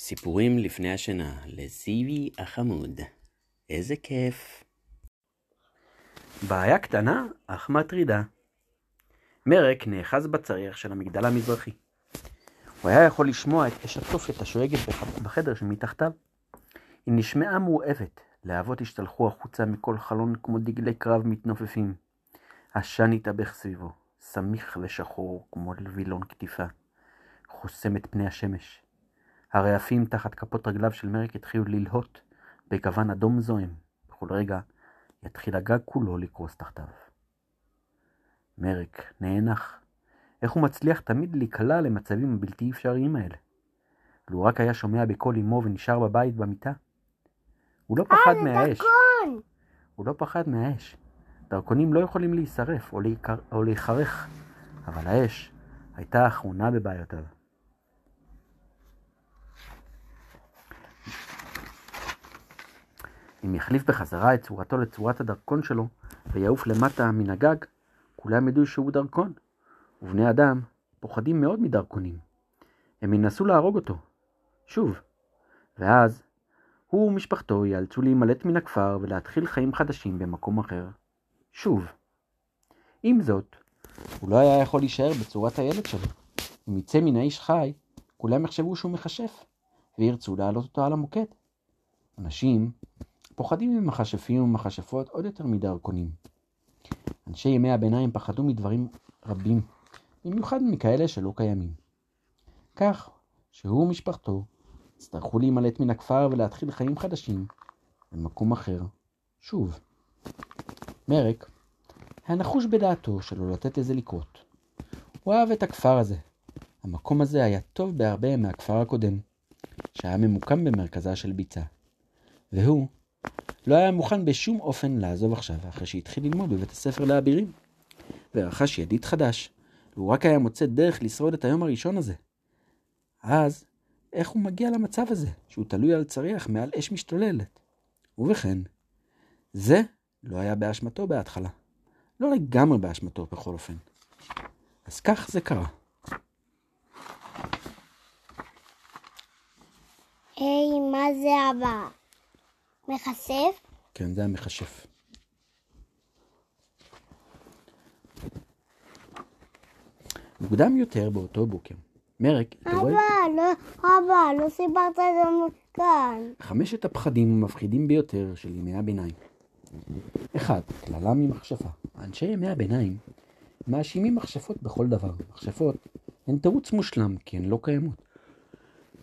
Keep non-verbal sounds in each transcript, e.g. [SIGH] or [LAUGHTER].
סיפורים לפני השינה לזיוי החמוד. איזה כיף. בעיה קטנה, אך מטרידה. מרק נאחז בצריח של המגדל המזרחי. הוא היה יכול לשמוע את אש התופת השואגת בחדר שמתחתיו. היא נשמעה מורעבת, להבות השתלחו החוצה מכל חלון כמו דגלי קרב מתנופפים. עשן התאבך סביבו, סמיך ושחור כמו לווילון קטיפה, חוסם את פני השמש. הרעפים תחת כפות רגליו של מרק התחילו ללהוט בגוון אדום זועם. בכל רגע יתחיל הגג כולו לקרוס תחתיו. מרק נאנח. איך הוא מצליח תמיד להיקלע למצבים הבלתי אפשריים האלה? לו רק היה שומע בקול אמו ונשאר בבית במיטה. הוא לא פחד אה, מהאש. דרכון! הוא לא פחד מהאש. דרכונים לא יכולים להישרף או, להיקר... או להיחרך, אבל האש הייתה האחרונה בבעיותיו. אם יחליף בחזרה את צורתו לצורת הדרכון שלו ויעוף למטה מן הגג, כולם ידעו שהוא דרכון. ובני אדם פוחדים מאוד מדרכונים. הם ינסו להרוג אותו. שוב. ואז הוא ומשפחתו ייאלצו להימלט מן הכפר ולהתחיל חיים חדשים במקום אחר. שוב. עם זאת, הוא לא היה יכול להישאר בצורת הילד שלו. אם יצא מן האיש חי, כולם יחשבו שהוא מכשף, וירצו להעלות אותו על המוקד. אנשים פוחדים ממכשפים ומכשפות עוד יותר מדרכונים. אנשי ימי הביניים פחדו מדברים רבים, במיוחד מכאלה שלא קיימים. כך שהוא ומשפחתו יצטרכו להימלט מן הכפר ולהתחיל חיים חדשים במקום אחר, שוב. מרק היה נחוש בדעתו שלא לתת לזה לקרות. הוא אהב את הכפר הזה. המקום הזה היה טוב בהרבה מהכפר הקודם, שהיה ממוקם במרכזה של ביצה. והוא לא היה מוכן בשום אופן לעזוב עכשיו, אחרי שהתחיל ללמוד בבית הספר לאבירים. ורכש ידיד חדש, והוא רק היה מוצא דרך לשרוד את היום הראשון הזה. אז, איך הוא מגיע למצב הזה, שהוא תלוי על צריח מעל אש משתוללת? ובכן, זה לא היה באשמתו בהתחלה. לא לגמרי באשמתו בכל אופן. אז כך זה קרה. היי, מה זה הבא? מחשף? כן, זה המכשף. מוקדם יותר באותו בוקר, מרק התעורר אבא, לא, אבא, לא סיפרת את זה כאן. חמשת הפחדים המפחידים ביותר של ימי הביניים. אחד, קללה ממכשפה. אנשי ימי הביניים מאשימים מכשפות בכל דבר. מכשפות הן תירוץ מושלם, כי הן לא קיימות.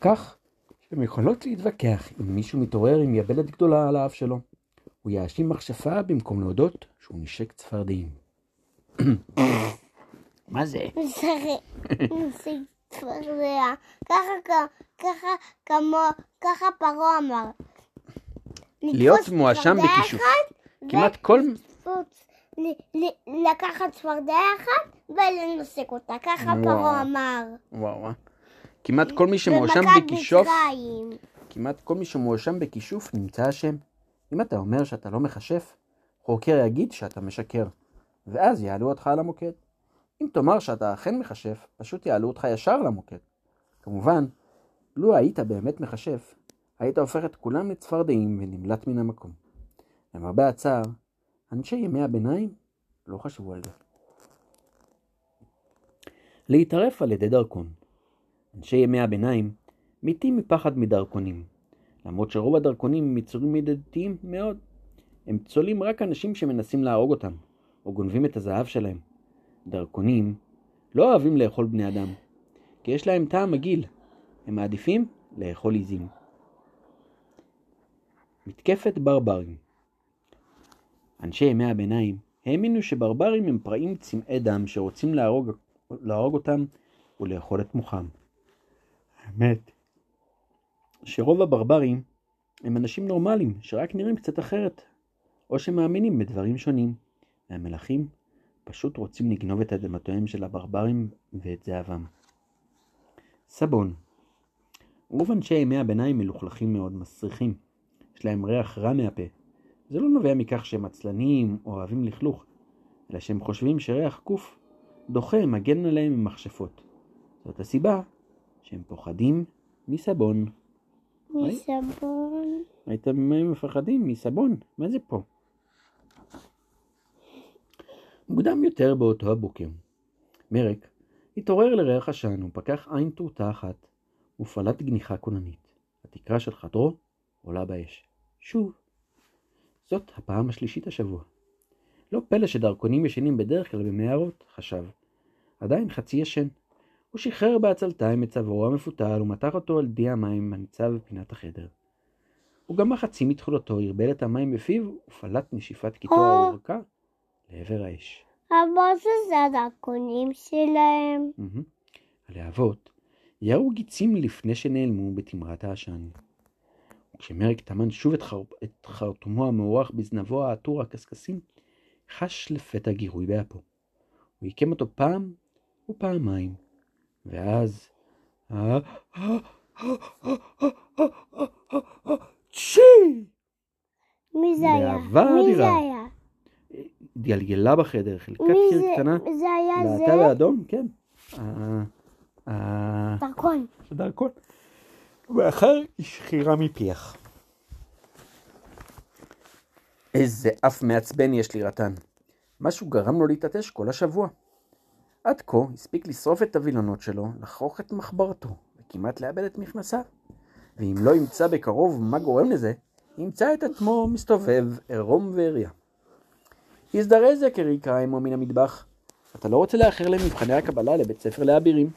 כך שהן יכולות להתווכח אם מישהו מתעורר עם יבלת גדולה על האף שלו. הוא יאשים מכשפה במקום להודות שהוא נשק צפרדעים. [COUGHS] מה זה? משחק צפרדע. ככה, ככה, כמו, ככה פרעה אמר. להיות מואשם בכישוף. כמעט כל... לתפוס- ל- ל- לקחת צפרדע אחת ולנשק אותה. ככה. פרעה אמר. וואו, וואו. כמעט כל מי שמואשם בכישוף. כמעט כל מי שמואשם בכישוף נמצא אשם. אם אתה אומר שאתה לא מכשף, חוקר יגיד שאתה משקר, ואז יעלו אותך על המוקד. אם תאמר שאתה אכן מכשף, פשוט יעלו אותך ישר למוקד. כמובן, לו היית באמת מכשף, היית הופך את כולם לצפרדעים ונמלט מן המקום. למרבה הצער, אנשי ימי הביניים לא חשבו על זה. להתערף על ידי דרכון אנשי ימי הביניים מתים מפחד מדרכונים, למרות שרוב הדרכונים הם יצורים ידידותיים מאוד. הם צולים רק אנשים שמנסים להרוג אותם, או גונבים את הזהב שלהם. דרכונים לא אוהבים לאכול בני אדם, כי יש להם טעם מגעיל. הם מעדיפים לאכול עיזים. מתקפת ברברים אנשי ימי הביניים האמינו שברברים הם פראים צמאי דם שרוצים להרוג, להרוג אותם ולאכול את מוחם. האמת שרוב הברברים הם אנשים נורמליים שרק נראים קצת אחרת, או שמאמינים בדברים שונים, והמלכים פשוט רוצים לגנוב את אדמותיהם של הברברים ואת זהבם. סבון רוב אנשי ימי הביניים מלוכלכים מאוד, מסריחים. יש להם ריח רע מהפה. זה לא נובע מכך שהם עצלנים או אוהבים לכלוך, אלא שהם חושבים שריח קוף דוחה מגן עליהם ממכשפות. זאת הסיבה שהם פוחדים מסבון. מסבון. הייתם מפחדים מסבון, מה זה פה? מוקדם יותר באותו הבוקר, מרק התעורר לריח עשן ופקח עין טרוטה אחת ופלט גניחה כוננית. התקרה של חדרו עולה באש. שוב. זאת הפעם השלישית השבוע. לא פלא שדרכונים ישנים בדרך כלל במערות, חשב. עדיין חצי ישן. הוא שחרר בעצלתיים את צווארו המפותל ומתח אותו על די המים הניצב בפינת החדר. הוא גמר חצי מתחולתו, הרבל את המים בפיו ופלט נשיפת קיטור או. ארוכה לעבר האש. אבל שזה הדרכונים שלהם. הלהבות ירו גיצים לפני שנעלמו בתמרת העשן. וכשמרק טמן שוב את, חר... את חרטומו המאורך בזנבו העטור הקשקשים, חש לפתע גירוי באפו. הוא עיקם אותו פעם ופעמיים, ואז... צ'י! מי זה היה? מי זה. היה? גלגלה בחדר, חלקת מי קיר? קטנה, זה היה זה? באדום, כן. ה- ה- דרכון. דרכון. ואחר היא שכירה מפיח. איזה אף מעצבן יש לי רטן. משהו גרם לו להתעטש כל השבוע. עד כה הספיק לשרוף את הווילונות שלו, לחרוך את מחברתו, וכמעט לאבד את מכנסיו. ואם לא ימצא בקרוב מה גורם לזה, ימצא את עצמו מסתובב עירום ועריה. הזדרז יקריקה עמו מן המטבח. אתה לא רוצה לאחר למבחני הקבלה לבית ספר לאבירים.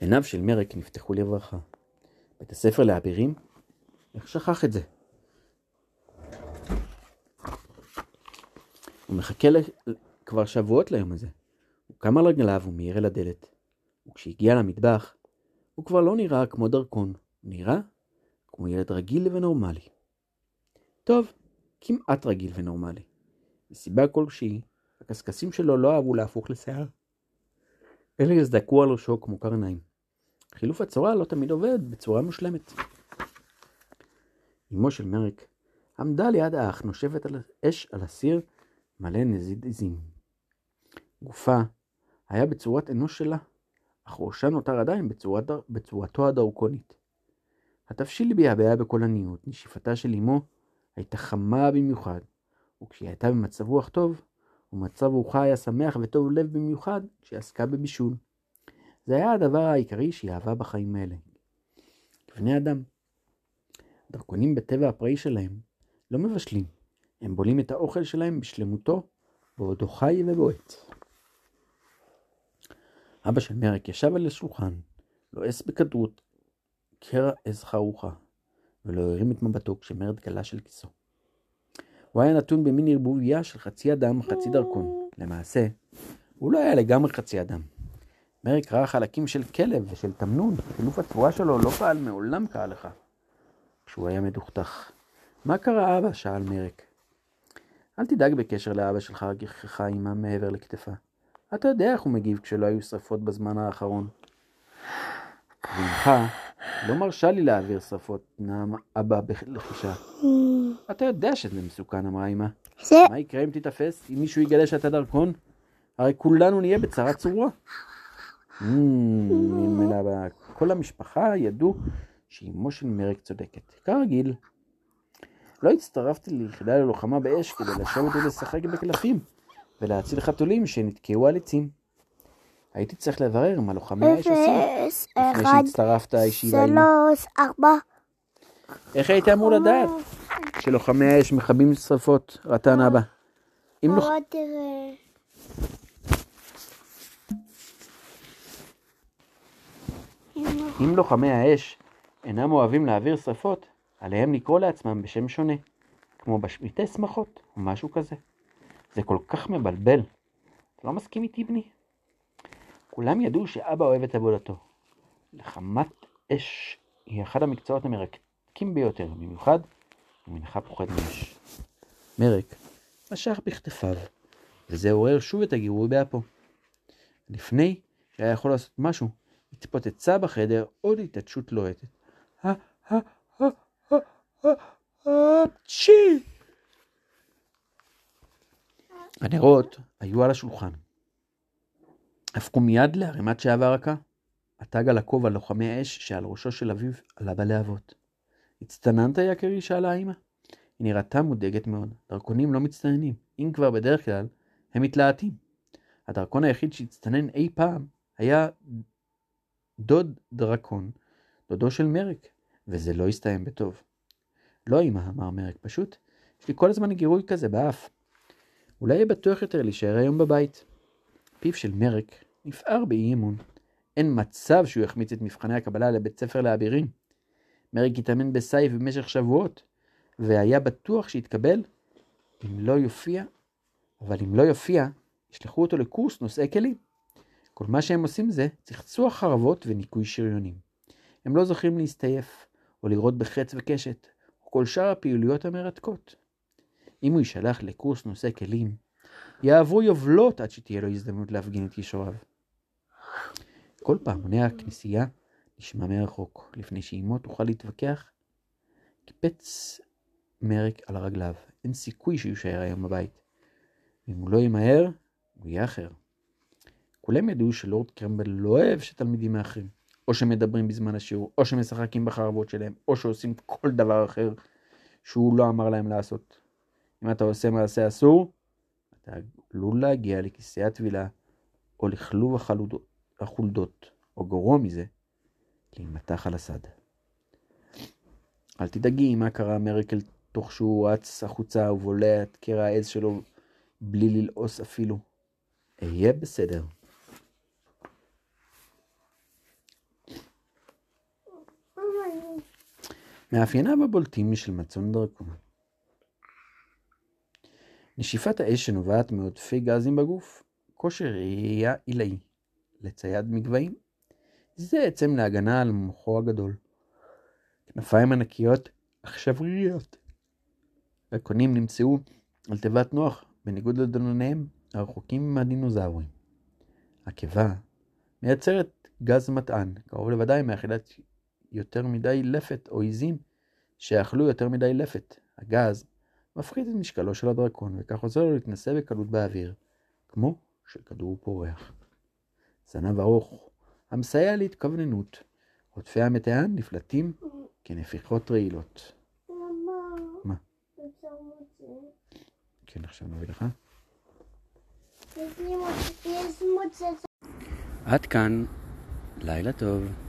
עיניו של מרק נפתחו לברכה. בית הספר לאבירים? איך שכח את זה? הוא מחכה. כבר שבועות ליום הזה. הוא קם על רגליו ומיהר אל הדלת. וכשהגיע למטבח, הוא כבר לא נראה כמו דרכון, הוא נראה כמו ילד רגיל ונורמלי. טוב, כמעט רגיל ונורמלי. מסיבה כלשהי, הקשקשים שלו לא אהבו להפוך לשיער. אלה יזדקו על ראשו כמו קרניים. חילוף הצורה לא תמיד עובד בצורה מושלמת. אמו של מרק עמדה ליד האח נושבת על אש על הסיר מלא נזיד עזים. גופה היה בצורת אנוש שלה, אך ראשה נותר עדיין בצורת, בצורתו הדרקונית. התבשיל ביעבע בקולניות, נשיפתה של אמו הייתה חמה במיוחד, וכשהיא הייתה במצב רוח טוב, ומצב רוחה היה שמח וטוב לב במיוחד כשהיא עסקה בבישול. זה היה הדבר העיקרי שהיא אהבה בחיים האלה. כבני אדם. דרכונים בטבע הפראי שלהם לא מבשלים, הם בולים את האוכל שלהם בשלמותו בעודו חי ובועט. אבא של מרק ישב על השולחן, לועס בכדרות קרע עז חרוכה, ולא הרים את מבטו כשמרד גלש אל כיסו. הוא היה נתון במין ערבוביה של חצי אדם חצי דרכון. למעשה, הוא לא היה לגמרי חצי אדם. מרק ראה חלקים של כלב ושל תמנון, חילוף הצורה שלו לא פעל מעולם כהלכה. כשהוא היה מדוכדך. מה קרה אבא? שאל מרק. אל תדאג בקשר לאבא שלך, גיחכה אמה מעבר לכתפה. אתה יודע איך הוא מגיב כשלא היו שרפות בזמן האחרון. ואמך לא מרשה לי להעביר שרפות, נעם אבא בלחישה. אתה יודע שזה מסוכן, אמרה אמא. מה יקרה אם תיתפס? אם מישהו יגלה שאתה דרכון? הרי כולנו נהיה בצרה צרורה. נלמדה בה. כל המשפחה ידעו שאימו של מרק צודקת. כרגיל. לא הצטרפתי ליחידה ללוחמה באש כדי לשבת ולשחק בקלפים ולהציל חתולים שנתקעו על עצים. הייתי צריך לברר מה לוחמי האש עושים לפני שהצטרפת הישיבה עימי. שלוש, ארבע. איך היית אמור לדעת שלוחמי האש מכבים שרפות, רטן אבא? אם לוח... תראה. אם לוחמי האש אינם אוהבים להעביר שרפות, עליהם לקרוא לעצמם בשם שונה, כמו בשמיטי שמחות או משהו כזה. זה כל כך מבלבל. אתה לא מסכים איתי, בני? כולם ידעו שאבא אוהב את עבודתו. לחמת אש היא אחד המקצועות המרתקים ביותר, במיוחד אם אינך פוחד מאש. מרק משך בכתפיו, וזה עורר שוב את הגירוי באפו. לפני שהיה יכול לעשות משהו, התפוצצה בחדר עוד התעטשות לוהטת. "ה- ה- ה- ה- ה- ה-! הנרות היו על השולחן. הפכו מיד לערימת שעווה רכה. התג על הכובע לוחמי אש שעל ראשו של אביו עלה בלהבות. הצטננת יקירי? שאלה האמא. היא נראתה מודאגת מאוד. דרכונים לא מצטננים. אם כבר בדרך כלל, הם מתלהטים. הדרכון היחיד שהצטנן אי פעם היה דוד דרקון, דודו של מרק, וזה לא הסתיים בטוב. לא אמא, אמר מרק, פשוט יש לי כל הזמן גירוי כזה באף. אולי יהיה בטוח יותר להישאר היום בבית. פיו של מרק נפער באי אמון. אין מצב שהוא יחמיץ את מבחני הקבלה לבית ספר לאבירים. מרק התאמן בסייף במשך שבועות, והיה בטוח שיתקבל אם לא יופיע, אבל אם לא יופיע, ישלחו אותו לקורס נושאי כלים. כל מה שהם עושים זה צחצוח חרבות וניקוי שריונים. הם לא זוכים להסתייף, או לראות בחץ וקשת, או כל שאר הפעילויות המרתקות. אם הוא יישלח לקורס נושא כלים, יעברו יובלות עד שתהיה לו הזדמנות להפגין את כישוריו. כל פעמוני הכנסייה נשמע מרחוק, לפני שאימו תוכל להתווכח. קיפץ מרק על רגליו, אין סיכוי שהוא יישאר היום בבית. ואם הוא לא ימהר, הוא יהיה אחר. כולם ידעו שלורד קרמבל לא אוהב שתלמידים מאחרים, או שמדברים בזמן השיעור, או שמשחקים בחרבות שלהם, או שעושים כל דבר אחר שהוא לא אמר להם לעשות. אם אתה עושה מעשה אסור, אתה עלול להגיע לכיסא הטבילה, או לכלוב החולדות, או גרוע מזה, להימתח על הסד. אל תדאגי מה קרה מרקל תוך שהוא רץ החוצה ובולע את קרע העז שלו בלי ללעוס אפילו. אהיה בסדר. מאפייניו הבולטים של מצון דרקון. נשיפת האש שנובעת מעודפי גזים בגוף, כושר ראייה עילאי, לצייד מגבהים. זה עצם להגנה על מוחו הגדול. כנפיים ענקיות אך שבריריות. הקונים נמצאו על תיבת נוח, בניגוד לדונניהם הרחוקים מהדינוזאורים. הקיבה מייצרת גז מטען, קרוב לוודאי מאכילת יותר מדי לפת או עיזים שאכלו יותר מדי לפת. הגז מפחית את משקלו של הדרקון, וכך עוזר לו להתנסה בקלות באוויר, כמו של כדור פורח. זנב ארוך, המסייע להתכווננות. עוטפי המטען נפלטים כנפיחות רעילות. מה? כן, עכשיו נביא לך. עד כאן, לילה טוב.